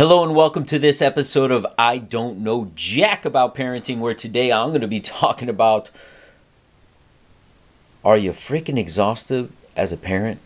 Hello and welcome to this episode of I Don't Know Jack About Parenting, where today I'm going to be talking about Are you freaking exhausted as a parent?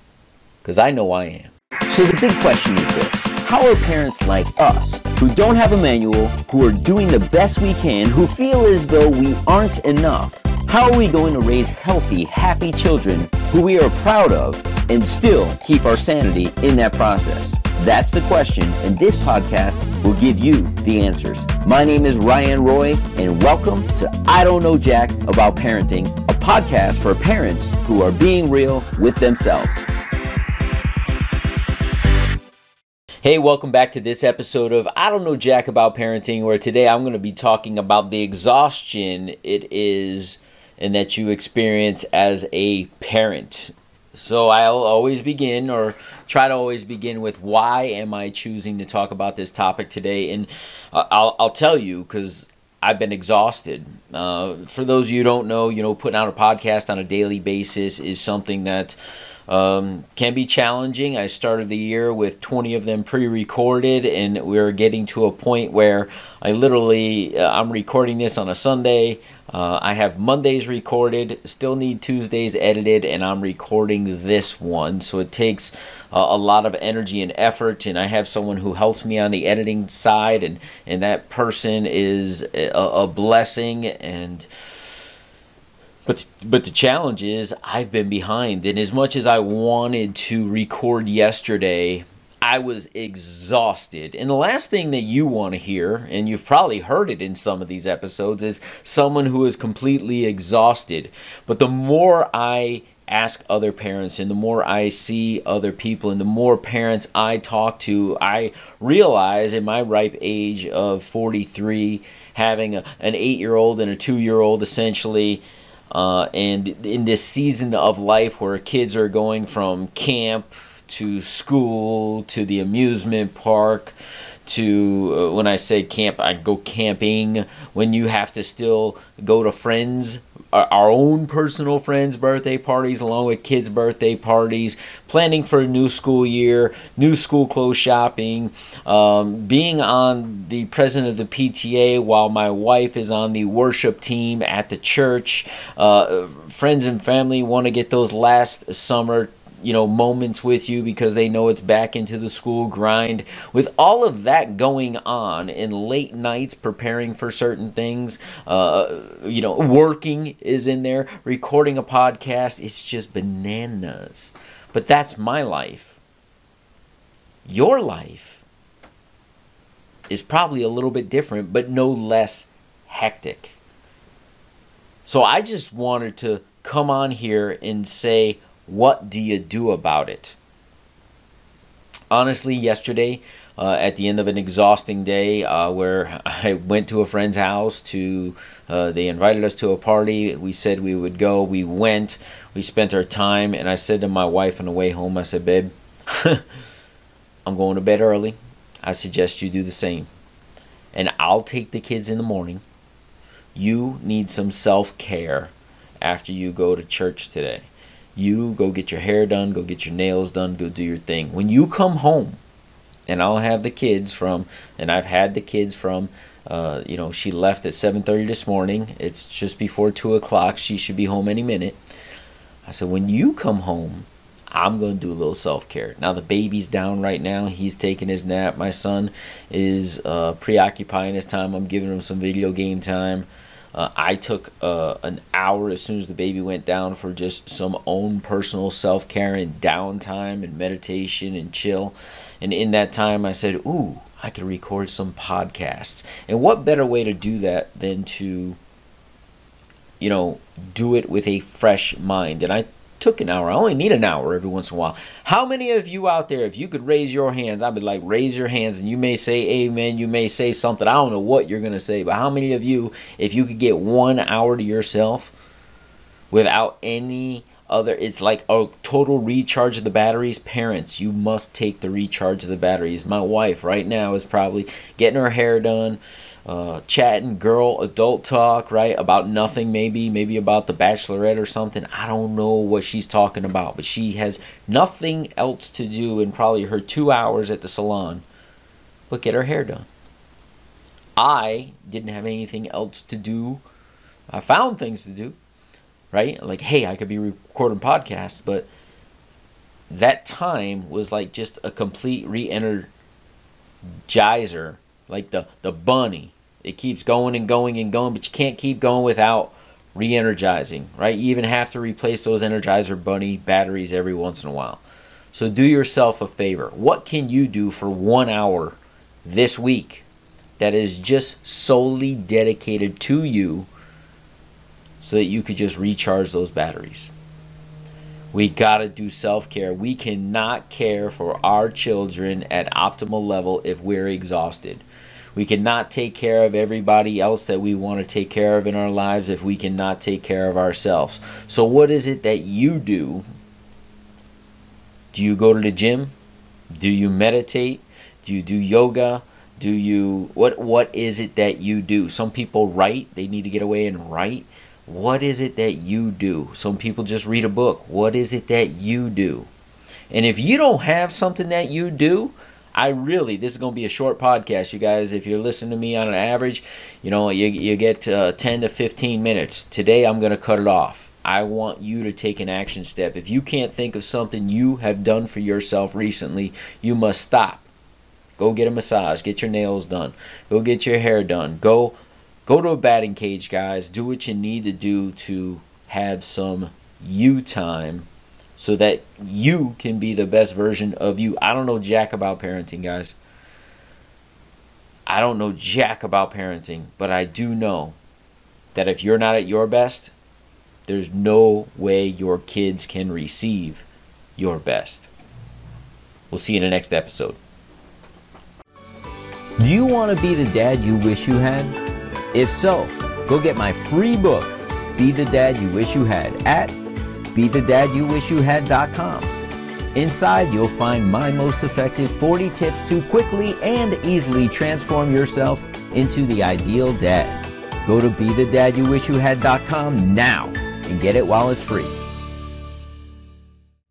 Because I know I am. So the big question is this How are parents like us, who don't have a manual, who are doing the best we can, who feel as though we aren't enough, how are we going to raise healthy, happy children who we are proud of and still keep our sanity in that process? That's the question, and this podcast will give you the answers. My name is Ryan Roy, and welcome to I Don't Know Jack About Parenting, a podcast for parents who are being real with themselves. Hey, welcome back to this episode of I Don't Know Jack About Parenting, where today I'm going to be talking about the exhaustion it is and that you experience as a parent. So I'll always begin or try to always begin with why am I choosing to talk about this topic today? And uh, I'll, I'll tell you because I've been exhausted. Uh, for those you don't know, you know, putting out a podcast on a daily basis is something that um, can be challenging. I started the year with 20 of them pre-recorded, and we're getting to a point where I literally uh, I'm recording this on a Sunday. Uh, I have Mondays recorded, still need Tuesdays edited, and I'm recording this one. So it takes uh, a lot of energy and effort, and I have someone who helps me on the editing side, and, and that person is a, a blessing. And but but the challenge is I've been behind, and as much as I wanted to record yesterday, I was exhausted. And the last thing that you want to hear, and you've probably heard it in some of these episodes, is someone who is completely exhausted. But the more I ask other parents and the more I see other people and the more parents I talk to, I realize in my ripe age of 43, having a, an eight year old and a two year old essentially. Uh, and in this season of life where kids are going from camp to school to the amusement park to uh, when I say camp, I go camping. When you have to still go to friends, our own personal friends' birthday parties, along with kids' birthday parties, planning for a new school year, new school clothes shopping, um, being on the president of the PTA while my wife is on the worship team at the church. Uh, friends and family want to get those last summer you know moments with you because they know it's back into the school grind. With all of that going on and late nights preparing for certain things uh, you know working is in there recording a podcast it's just bananas. But that's my life. Your life is probably a little bit different but no less hectic. So i just wanted to come on here and say what do you do about it? Honestly, yesterday, uh, at the end of an exhausting day uh, where I went to a friend's house to uh, they invited us to a party. We said we would go. We went. We spent our time and I said to my wife on the way home I said babe I'm going to bed early. I suggest you do the same. And I'll take the kids in the morning. You need some self-care after you go to church today you go get your hair done, go get your nails done, go do your thing. When you come home, and I'll have the kids from, and I've had the kids from, uh, you know, she left at 7.30 this morning. It's just before 2 o'clock. She should be home any minute. I said, when you come home, I'm to do a little self care. Now, the baby's down right now. He's taking his nap. My son is uh, preoccupying his time. I'm giving him some video game time. Uh, I took uh, an hour as soon as the baby went down for just some own personal self care and downtime and meditation and chill. And in that time, I said, Ooh, I could record some podcasts. And what better way to do that than to, you know, do it with a fresh mind? And I took an hour. I only need an hour every once in a while. How many of you out there, if you could raise your hands, I'd be like, raise your hands, and you may say amen, you may say something. I don't know what you're going to say, but how many of you, if you could get one hour to yourself without any other it's like a total recharge of the batteries parents you must take the recharge of the batteries my wife right now is probably getting her hair done uh, chatting girl adult talk right about nothing maybe maybe about the bachelorette or something i don't know what she's talking about but she has nothing else to do in probably her two hours at the salon but get her hair done. I didn't have anything else to do. I found things to do, right? Like, hey, I could be recording podcasts, but that time was like just a complete re-energizer, like the the bunny. It keeps going and going and going, but you can't keep going without re-energizing, right? You even have to replace those Energizer Bunny batteries every once in a while. So do yourself a favor. What can you do for one hour this week that is just solely dedicated to you so that you could just recharge those batteries? We got to do self care. We cannot care for our children at optimal level if we're exhausted. We cannot take care of everybody else that we want to take care of in our lives if we cannot take care of ourselves. So, what is it that you do? Do you go to the gym? Do you meditate? Do you do yoga? Do you what what is it that you do? Some people write, they need to get away and write. What is it that you do? Some people just read a book. What is it that you do? And if you don't have something that you do, I really, this is going to be a short podcast, you guys. If you're listening to me on an average, you know, you, you get uh, 10 to 15 minutes. Today, I'm going to cut it off. I want you to take an action step. If you can't think of something you have done for yourself recently, you must stop. Go get a massage, get your nails done, go get your hair done, go Go to a batting cage, guys. Do what you need to do to have some you time so that you can be the best version of you. I don't know jack about parenting, guys. I don't know jack about parenting, but I do know that if you're not at your best, there's no way your kids can receive your best. We'll see you in the next episode. Do you want to be the dad you wish you had? If so, go get my free book, Be the Dad You Wish You Had, at BeTheDadYouWishYouHad.com. Inside, you'll find my most effective 40 tips to quickly and easily transform yourself into the ideal dad. Go to BeTheDadYouWishYouHad.com now and get it while it's free.